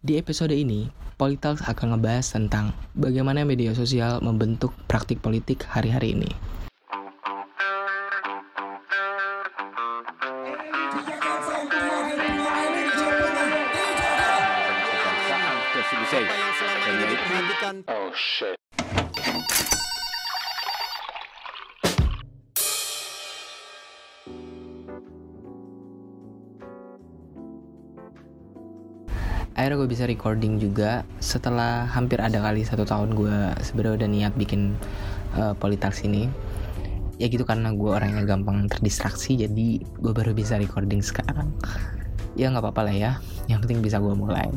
Di episode ini, Politalks akan ngebahas tentang bagaimana media sosial membentuk praktik politik hari-hari ini. Oh shit. Akhirnya gue bisa recording juga. Setelah hampir ada kali satu tahun gue sebenarnya udah niat bikin uh, Politax ini. Ya gitu karena gue orangnya gampang terdistraksi jadi gue baru bisa recording sekarang. Ya nggak apa-apa lah ya. Yang penting bisa gue mulai.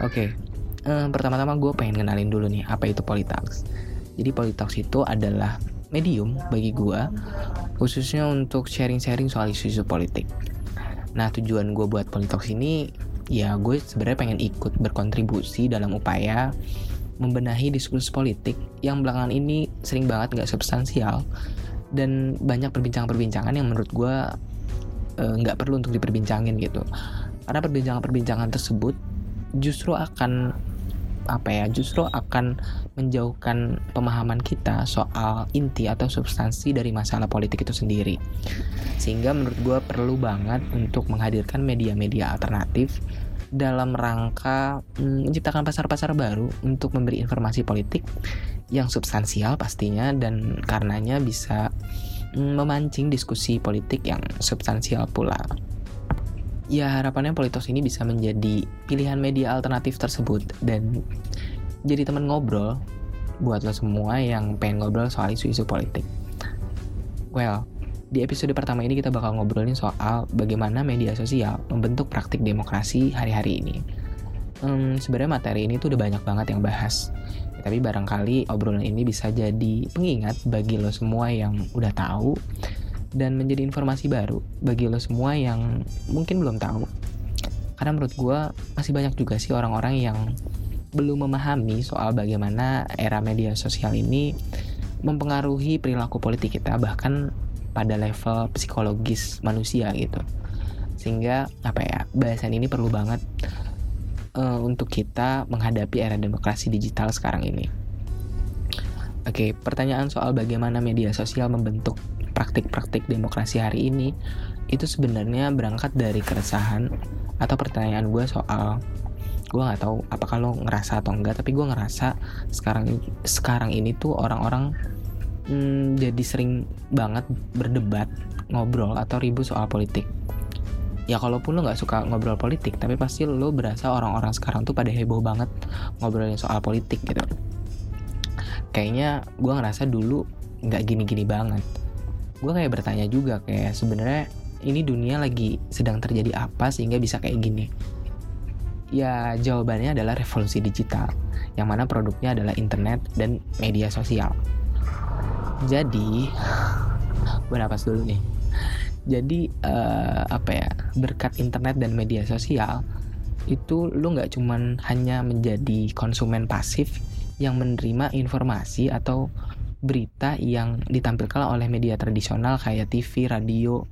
Oke okay. uh, pertama-tama gue pengen kenalin dulu nih apa itu Politax jadi Politax itu adalah medium bagi gue khususnya untuk sharing-sharing soal isu-isu politik. Nah tujuan gue buat Politox ini ya gue sebenarnya pengen ikut berkontribusi dalam upaya membenahi diskursus politik yang belakangan ini sering banget nggak substansial dan banyak perbincangan-perbincangan yang menurut gue eh, nggak uh, perlu untuk diperbincangin gitu. Karena perbincangan-perbincangan tersebut justru akan apa ya justru akan menjauhkan pemahaman kita soal inti atau substansi dari masalah politik itu sendiri sehingga menurut gue perlu banget untuk menghadirkan media-media alternatif dalam rangka mm, menciptakan pasar-pasar baru untuk memberi informasi politik yang substansial pastinya dan karenanya bisa mm, memancing diskusi politik yang substansial pula. Ya harapannya Politos ini bisa menjadi pilihan media alternatif tersebut dan jadi teman ngobrol buat lo semua yang pengen ngobrol soal isu-isu politik. Well, di episode pertama ini kita bakal ngobrolin soal bagaimana media sosial membentuk praktik demokrasi hari-hari ini. Hmm, sebenarnya materi ini tuh udah banyak banget yang bahas. Ya, tapi barangkali obrolan ini bisa jadi pengingat bagi lo semua yang udah tahu dan menjadi informasi baru bagi lo semua yang mungkin belum tahu. Karena menurut gue masih banyak juga sih orang-orang yang belum memahami soal bagaimana era media sosial ini mempengaruhi perilaku politik kita bahkan pada level psikologis manusia gitu. Sehingga apa ya bahasan ini perlu banget uh, untuk kita menghadapi era demokrasi digital sekarang ini. Oke, pertanyaan soal bagaimana media sosial membentuk praktik-praktik demokrasi hari ini itu sebenarnya berangkat dari keresahan atau pertanyaan gue soal gue nggak tahu apakah lo ngerasa atau enggak tapi gue ngerasa sekarang sekarang ini tuh orang-orang hmm, jadi sering banget berdebat ngobrol atau ribut soal politik. Ya kalaupun lo nggak suka ngobrol politik tapi pasti lo berasa orang-orang sekarang tuh pada heboh banget ngobrolin soal politik gitu. Kayaknya gue ngerasa dulu nggak gini-gini banget gue kayak bertanya juga kayak sebenarnya ini dunia lagi sedang terjadi apa sehingga bisa kayak gini? Ya jawabannya adalah revolusi digital yang mana produknya adalah internet dan media sosial. Jadi gue napas dulu nih. Jadi uh, apa ya berkat internet dan media sosial itu lu nggak cuman hanya menjadi konsumen pasif yang menerima informasi atau berita yang ditampilkan oleh media tradisional kayak TV, radio,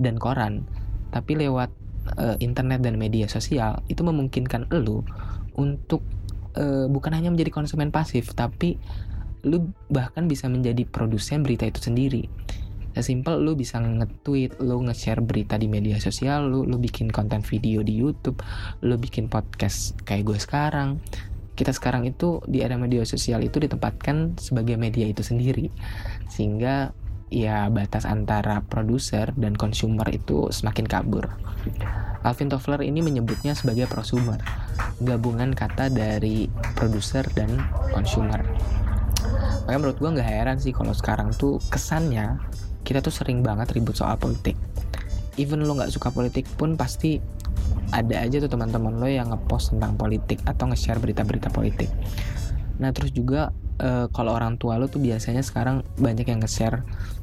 dan koran. Tapi lewat uh, internet dan media sosial itu memungkinkan lu untuk uh, bukan hanya menjadi konsumen pasif, tapi lu bahkan bisa menjadi produsen berita itu sendiri. Sesimpel lu bisa nge-tweet, lu nge-share berita di media sosial, lu lu bikin konten video di YouTube, lu bikin podcast kayak gue sekarang, kita sekarang itu di era media sosial itu ditempatkan sebagai media itu sendiri sehingga ya batas antara produser dan consumer itu semakin kabur. Alvin Toffler ini menyebutnya sebagai prosumer, gabungan kata dari produser dan consumer. Makanya menurut gue nggak heran sih kalau sekarang tuh kesannya kita tuh sering banget ribut soal politik. Even lo nggak suka politik pun pasti ada aja tuh teman-teman lo yang ngepost tentang politik atau nge-share berita-berita politik. Nah terus juga uh, kalau orang tua lo tuh biasanya sekarang banyak yang nge-share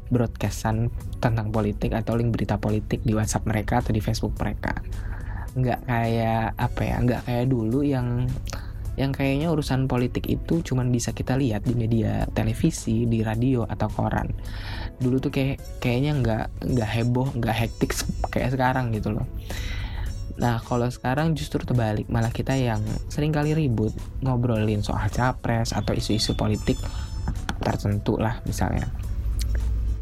broadcastan tentang politik atau link berita politik di WhatsApp mereka atau di Facebook mereka. Nggak kayak apa ya, nggak kayak dulu yang yang kayaknya urusan politik itu cuman bisa kita lihat di media televisi, di radio atau koran. Dulu tuh kayak kayaknya nggak nggak heboh, nggak hektik kayak sekarang gitu loh Nah, kalau sekarang justru terbalik, malah kita yang sering kali ribut ngobrolin soal capres atau isu-isu politik tertentu lah misalnya.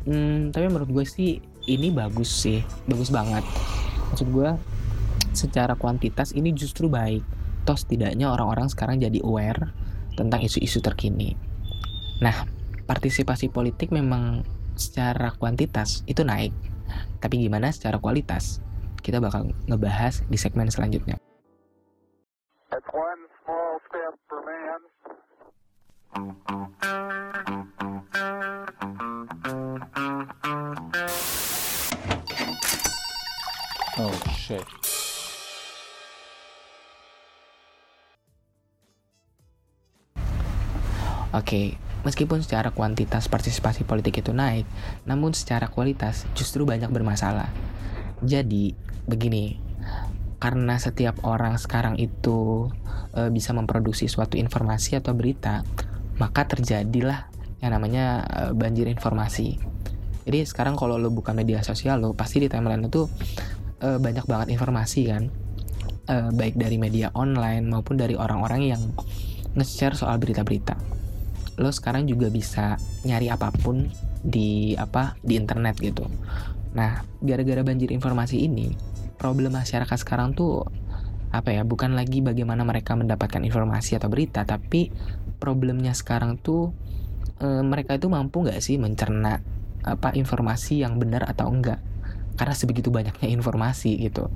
Hmm, tapi menurut gue sih ini bagus sih, bagus banget. Maksud gue secara kuantitas ini justru baik. Toh setidaknya orang-orang sekarang jadi aware tentang isu-isu terkini. Nah, partisipasi politik memang secara kuantitas itu naik. Tapi gimana secara kualitas? Kita bakal ngebahas di segmen selanjutnya. Oh shit. Oke, okay, meskipun secara kuantitas partisipasi politik itu naik, namun secara kualitas justru banyak bermasalah. Jadi, begini karena setiap orang sekarang itu e, bisa memproduksi suatu informasi atau berita maka terjadilah yang namanya e, banjir informasi. Jadi sekarang kalau lo buka media sosial lo pasti di timeline itu e, banyak banget informasi kan? E, baik dari media online maupun dari orang-orang yang nge-share soal berita-berita. Lo sekarang juga bisa nyari apa pun di apa di internet gitu. Nah gara-gara banjir informasi ini problem masyarakat sekarang tuh apa ya bukan lagi bagaimana mereka mendapatkan informasi atau berita tapi problemnya sekarang tuh e, mereka itu mampu nggak sih mencerna apa informasi yang benar atau enggak? Karena sebegitu banyaknya informasi gitu.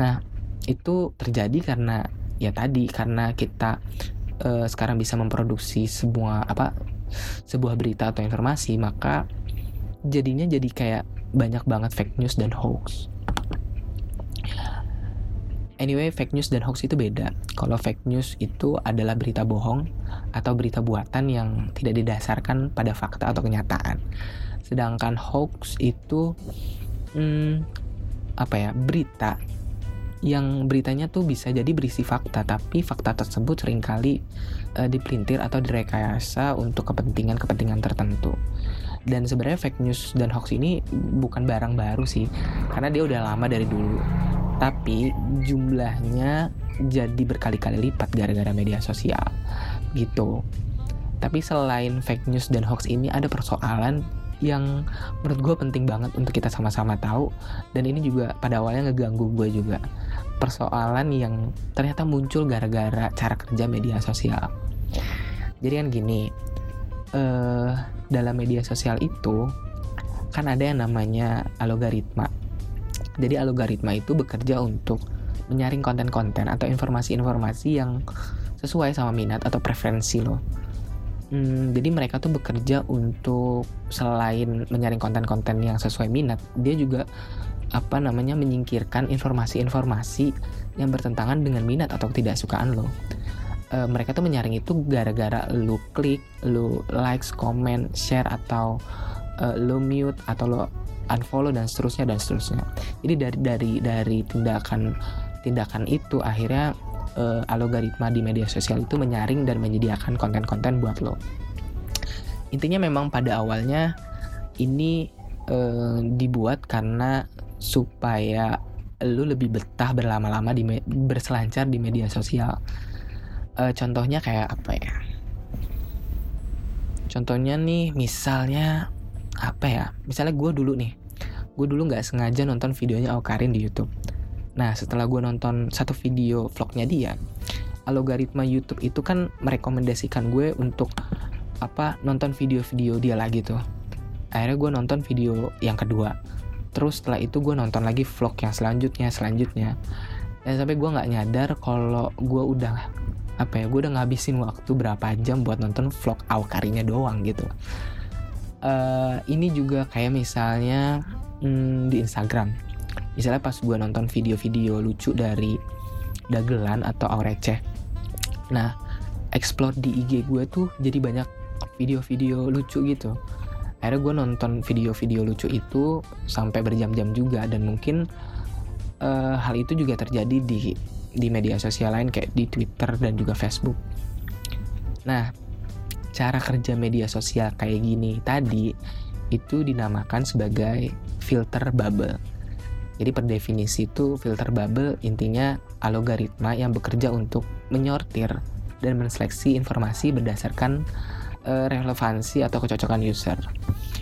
Nah itu terjadi karena ya tadi karena kita e, sekarang bisa memproduksi sebuah apa sebuah berita atau informasi maka jadinya jadi kayak banyak banget fake news dan hoax Anyway, fake news dan hoax itu beda. Kalau fake news itu adalah berita bohong atau berita buatan yang tidak didasarkan pada fakta atau kenyataan. Sedangkan hoax itu hmm, apa ya? berita yang beritanya tuh bisa jadi berisi fakta, tapi fakta tersebut sering kali uh, dipelintir atau direkayasa untuk kepentingan-kepentingan tertentu. Dan sebenarnya fake news dan hoax ini bukan barang baru sih, karena dia udah lama dari dulu tapi jumlahnya jadi berkali-kali lipat gara-gara media sosial gitu. Tapi selain fake news dan hoax ini ada persoalan yang menurut gue penting banget untuk kita sama-sama tahu. Dan ini juga pada awalnya ngeganggu gue juga. Persoalan yang ternyata muncul gara-gara cara kerja media sosial. Jadi kan gini uh, dalam media sosial itu kan ada yang namanya algoritma jadi algoritma itu bekerja untuk menyaring konten-konten atau informasi-informasi yang sesuai sama minat atau preferensi lo. Hmm, jadi mereka tuh bekerja untuk selain menyaring konten-konten yang sesuai minat, dia juga apa namanya menyingkirkan informasi-informasi yang bertentangan dengan minat atau tidak sukaan lo. E, mereka tuh menyaring itu gara-gara lo klik, lo likes, comment, share atau e, lo mute atau lo unfollow dan seterusnya dan seterusnya. Jadi dari dari dari tindakan tindakan itu akhirnya uh, algoritma di media sosial itu menyaring dan menyediakan konten-konten buat lo. Intinya memang pada awalnya ini uh, dibuat karena supaya lo lebih betah berlama-lama di berselancar di media sosial. Uh, contohnya kayak apa ya? Contohnya nih misalnya apa ya misalnya gue dulu nih gue dulu nggak sengaja nonton videonya Aukarin di YouTube. Nah setelah gue nonton satu video vlognya dia algoritma YouTube itu kan merekomendasikan gue untuk apa nonton video-video dia lagi tuh. Akhirnya gue nonton video yang kedua. Terus setelah itu gue nonton lagi vlog yang selanjutnya selanjutnya. Dan sampai gue nggak nyadar kalau gue udah apa ya gue udah ngabisin waktu berapa jam buat nonton vlog Aukarinya doang gitu uh, ini juga kayak misalnya hmm, di Instagram. Misalnya pas gue nonton video-video lucu dari dagelan atau aureceh nah explore di IG gue tuh jadi banyak video-video lucu gitu. Akhirnya gue nonton video-video lucu itu sampai berjam-jam juga dan mungkin uh, hal itu juga terjadi di di media sosial lain kayak di Twitter dan juga Facebook. Nah, cara kerja media sosial kayak gini tadi itu dinamakan sebagai filter bubble. Jadi per definisi itu filter bubble intinya algoritma yang bekerja untuk menyortir dan menseleksi informasi berdasarkan uh, relevansi atau kecocokan user.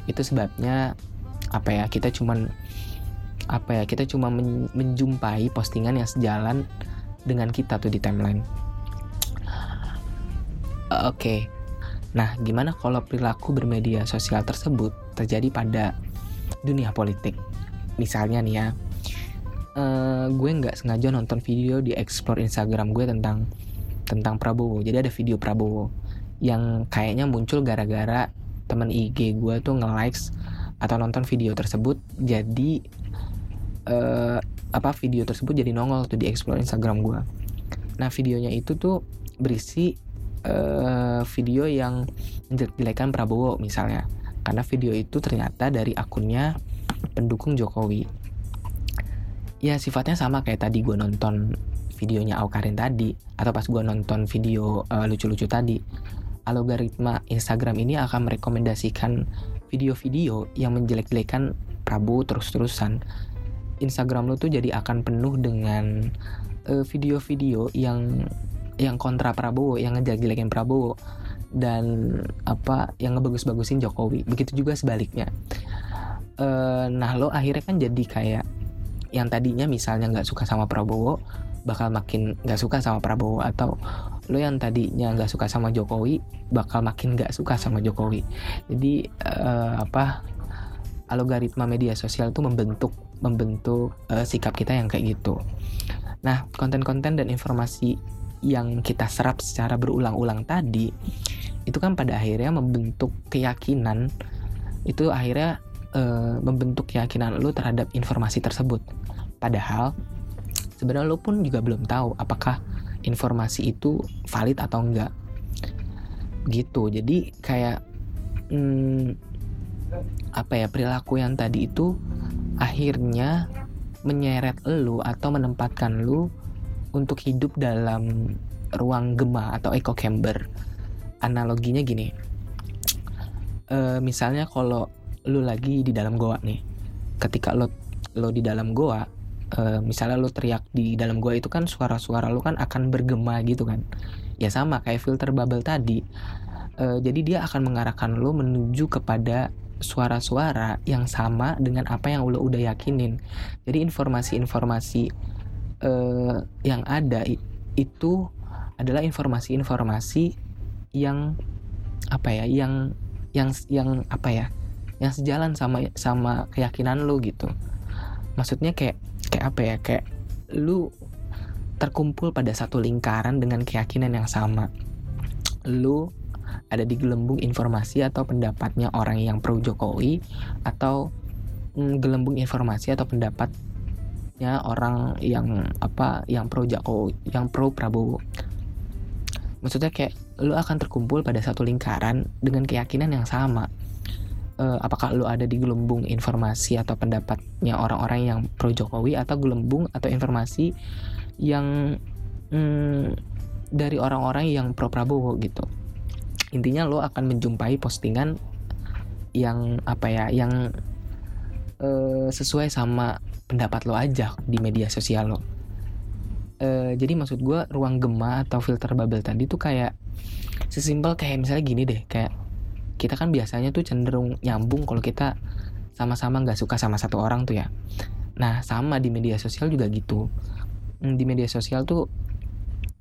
Itu sebabnya apa ya kita cuman apa ya kita cuma men menjumpai postingan yang sejalan dengan kita tuh di timeline. Oke, okay. Nah gimana kalau perilaku bermedia sosial tersebut terjadi pada dunia politik? Misalnya nih ya, uh, gue nggak sengaja nonton video di explore Instagram gue tentang tentang Prabowo. Jadi ada video Prabowo yang kayaknya muncul gara-gara teman IG gue tuh nge-likes atau nonton video tersebut jadi uh, apa video tersebut jadi nongol tuh di explore Instagram gue. Nah videonya itu tuh berisi uh, video yang menjelek-jelekan Prabowo misalnya. Karena video itu ternyata dari akunnya pendukung Jokowi. Ya sifatnya sama kayak tadi gue nonton videonya Aukarin tadi atau pas gue nonton video uh, lucu-lucu tadi. Algoritma Instagram ini akan merekomendasikan video-video yang menjelek-jelekan Prabowo terus-terusan. Instagram lo tuh jadi akan penuh dengan video video-video yang yang kontra Prabowo yang ngejelek-jelekin Prabowo dan apa yang ngebagus-bagusin Jokowi. Begitu juga sebaliknya. Uh, nah lo akhirnya kan jadi kayak yang tadinya misalnya nggak suka sama Prabowo bakal makin nggak suka sama Prabowo atau lo yang tadinya nggak suka sama Jokowi bakal makin nggak suka sama Jokowi. Jadi uh, apa algoritma media sosial itu membentuk membentuk uh, sikap kita yang kayak gitu. Nah konten-konten dan informasi yang kita serap secara berulang-ulang tadi itu kan pada akhirnya membentuk keyakinan itu akhirnya uh, membentuk keyakinan lo terhadap informasi tersebut. Padahal sebenarnya lo pun juga belum tahu apakah informasi itu valid atau enggak. Gitu. Jadi kayak hmm, apa ya perilaku yang tadi itu akhirnya menyeret lo atau menempatkan lo untuk hidup dalam ruang gema atau echo chamber. Analoginya gini. Uh, misalnya kalau lu lagi di dalam goa nih ketika lo lo di dalam goa uh, misalnya lo teriak di dalam goa itu kan suara-suara lo kan akan bergema gitu kan ya sama kayak filter bubble tadi uh, jadi dia akan mengarahkan lo menuju kepada suara-suara yang sama dengan apa yang lo udah yakinin jadi informasi-informasi uh, yang ada itu adalah informasi-informasi yang apa ya yang yang yang apa ya yang sejalan sama sama keyakinan lu gitu. Maksudnya kayak kayak apa ya kayak lu terkumpul pada satu lingkaran dengan keyakinan yang sama. Lu ada di gelembung informasi atau pendapatnya orang yang pro Jokowi atau mm, gelembung informasi atau pendapatnya orang yang apa yang pro Jokowi yang pro Prabowo. Maksudnya kayak lu akan terkumpul pada satu lingkaran dengan keyakinan yang sama. Uh, apakah lu ada di gelembung informasi atau pendapatnya orang-orang yang pro Jokowi atau gelembung atau informasi yang hmm, dari orang-orang yang pro Prabowo gitu. Intinya lo akan menjumpai postingan yang apa ya yang uh, sesuai sama pendapat lo aja di media sosial lo. Uh, jadi maksud gue ruang gema atau filter bubble tadi tuh kayak sesimpel kayak misalnya gini deh kayak kita kan biasanya tuh cenderung nyambung kalau kita sama-sama nggak suka sama satu orang tuh ya. Nah sama di media sosial juga gitu. Hmm, di media sosial tuh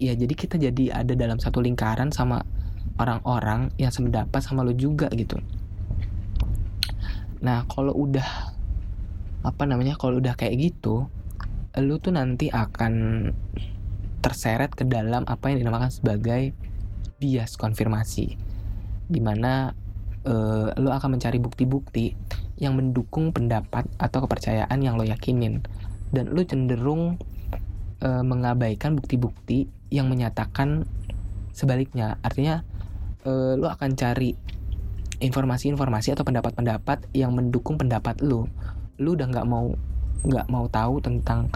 ya jadi kita jadi ada dalam satu lingkaran sama orang-orang yang sependapat sama lo juga gitu. Nah kalau udah apa namanya kalau udah kayak gitu lu tuh nanti akan terseret ke dalam apa yang dinamakan sebagai bias konfirmasi. Di mana uh, lo akan mencari bukti-bukti yang mendukung pendapat atau kepercayaan yang lo yakinin. Dan lo cenderung uh, mengabaikan bukti-bukti yang menyatakan sebaliknya. Artinya uh, lo akan cari informasi-informasi atau pendapat-pendapat yang mendukung pendapat lo lo udah nggak mau nggak mau tahu tentang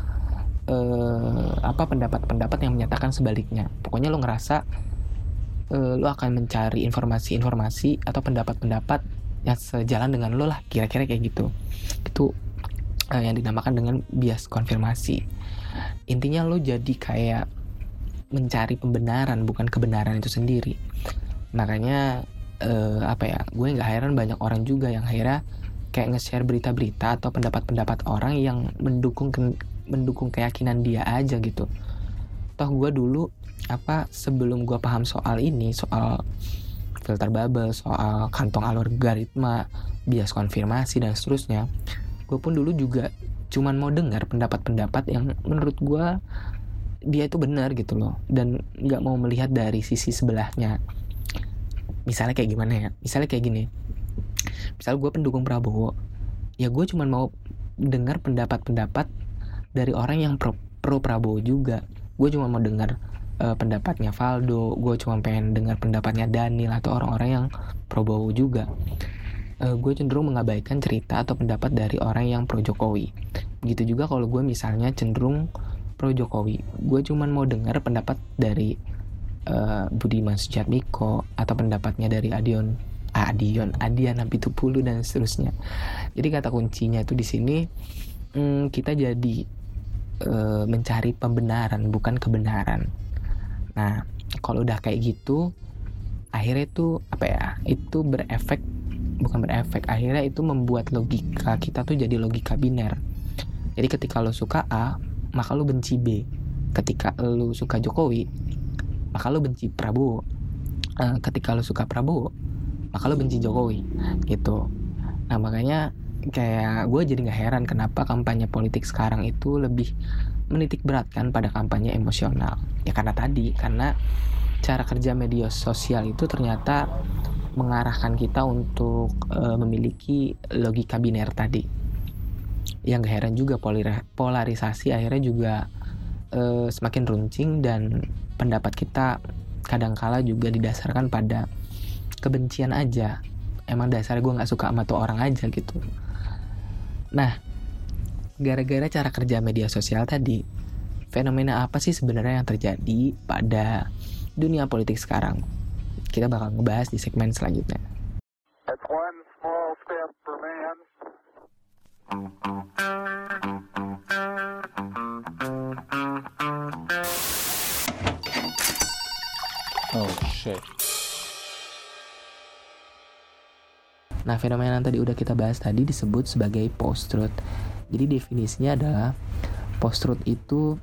uh, apa pendapat-pendapat yang menyatakan sebaliknya. Pokoknya lo ngerasa uh, lo akan mencari informasi-informasi atau pendapat-pendapat yang sejalan dengan lo lah kira-kira kayak gitu. Itu uh, yang dinamakan dengan bias konfirmasi. Intinya lo jadi kayak mencari pembenaran bukan kebenaran itu sendiri. Makanya uh, apa ya gue nggak heran banyak orang juga yang akhirnya kayak nge-share berita-berita atau pendapat-pendapat orang yang mendukung mendukung keyakinan dia aja gitu. Toh gue dulu apa sebelum gue paham soal ini soal filter bubble soal kantong algoritma bias konfirmasi dan seterusnya gue pun dulu juga cuman mau dengar pendapat-pendapat yang menurut gue dia itu benar gitu loh dan nggak mau melihat dari sisi sebelahnya. Misalnya kayak gimana ya? Misalnya kayak gini misal gue pendukung Prabowo ya gue cuman mau dengar pendapat-pendapat dari orang yang pro, pro Prabowo juga. Gue cuma mau dengar uh, pendapatnya Valdo gue cuma pengen dengar pendapatnya Daniel atau orang-orang yang Prabowo juga. Uh, gue cenderung mengabaikan cerita atau pendapat dari orang yang pro Jokowi. Begitu juga kalau gue misalnya cenderung pro Jokowi, gue cuman mau dengar pendapat dari uh, Budiman Sujatmiko atau pendapatnya dari Adion Adion, Adian Apitupulu dan seterusnya. Jadi kata kuncinya itu di sini hmm, kita jadi uh, mencari pembenaran bukan kebenaran. Nah, kalau udah kayak gitu, akhirnya itu apa ya? Itu berefek bukan berefek akhirnya itu membuat logika kita tuh jadi logika biner jadi ketika lo suka A maka lo benci B ketika lo suka Jokowi maka lo benci Prabowo uh, ketika lo suka Prabowo maka lo benci Jokowi. Gitu. Nah makanya kayak gue jadi nggak heran kenapa kampanye politik sekarang itu lebih menitik beratkan pada kampanye emosional. Ya karena tadi karena cara kerja media sosial itu ternyata mengarahkan kita untuk uh, memiliki logika biner tadi. Yang gak heran juga polarisasi akhirnya juga uh, semakin runcing dan pendapat kita kadangkala juga didasarkan pada kebencian aja. Emang dasarnya gue nggak suka sama tuh orang aja gitu. Nah, gara-gara cara kerja media sosial tadi, fenomena apa sih sebenarnya yang terjadi pada dunia politik sekarang? kita bakal ngebahas di segmen selanjutnya. Oh shit. Nah, fenomena yang tadi udah kita bahas tadi disebut sebagai post-truth. Jadi definisinya adalah post-truth itu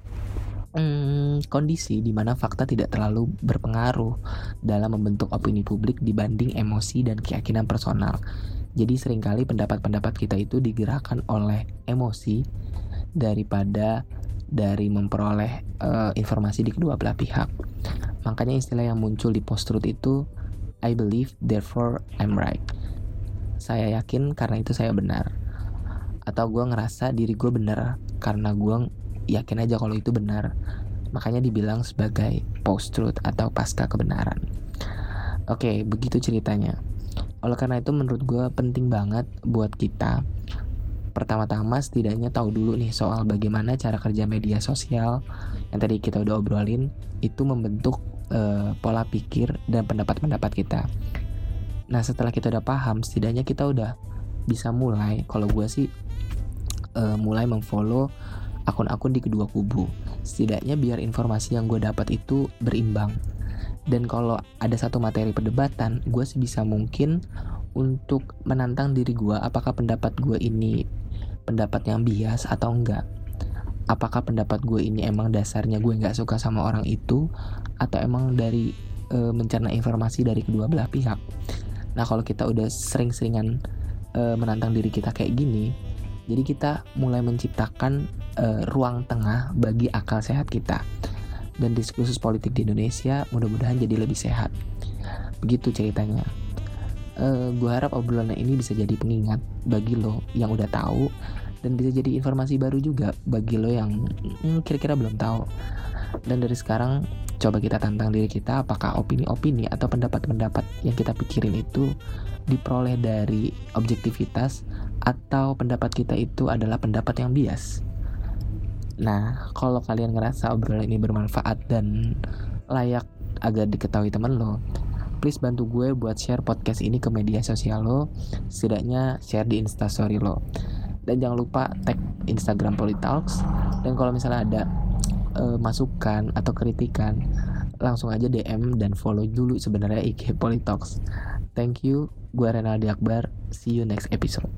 hmm, kondisi di mana fakta tidak terlalu berpengaruh dalam membentuk opini publik dibanding emosi dan keyakinan personal. Jadi sering kali pendapat-pendapat kita itu digerakkan oleh emosi daripada dari memperoleh uh, informasi di kedua belah pihak. Makanya istilah yang muncul di post-truth itu I believe therefore I'm right. Saya yakin karena itu saya benar. Atau gue ngerasa diri gue benar karena gue yakin aja kalau itu benar makanya dibilang sebagai post truth atau pasca kebenaran oke begitu ceritanya oleh karena itu menurut gue penting banget buat kita pertama-tama setidaknya tahu dulu nih soal bagaimana cara kerja media sosial yang tadi kita udah obrolin itu membentuk uh, pola pikir dan pendapat-pendapat kita. Nah setelah kita udah paham, setidaknya kita udah bisa mulai. Kalau gue sih uh, mulai memfollow akun-akun di kedua kubu. Setidaknya biar informasi yang gue dapat itu berimbang. Dan kalau ada satu materi perdebatan, gue sebisa mungkin untuk menantang diri gue apakah pendapat gue ini pendapat yang bias atau enggak. Apakah pendapat gue ini emang dasarnya gue nggak suka sama orang itu atau emang dari e, mencerna informasi dari kedua belah pihak. Nah kalau kita udah sering-seringan e, menantang diri kita kayak gini, jadi kita mulai menciptakan uh, ruang tengah bagi akal sehat kita. Dan diskursus politik di Indonesia mudah-mudahan jadi lebih sehat. Begitu ceritanya. Uh, eh, gue harap obrolan ini bisa jadi pengingat bagi lo yang udah tahu dan bisa jadi informasi baru juga bagi lo yang hmm, kira-kira belum tahu. Dan dari sekarang coba kita tantang diri kita apakah opini-opini atau pendapat-pendapat yang kita pikirin itu diperoleh dari objektivitas atau pendapat kita itu adalah pendapat yang bias. Nah, kalau kalian ngerasa obrolan ini bermanfaat dan layak agar diketahui temen lo, please bantu gue buat share podcast ini ke media sosial lo, setidaknya share di instastory lo. dan jangan lupa tag Instagram Politalks dan kalau misalnya ada uh, masukan atau kritikan langsung aja DM dan follow dulu sebenarnya IG Politalks thank you gue Renaldi Akbar. See you next episode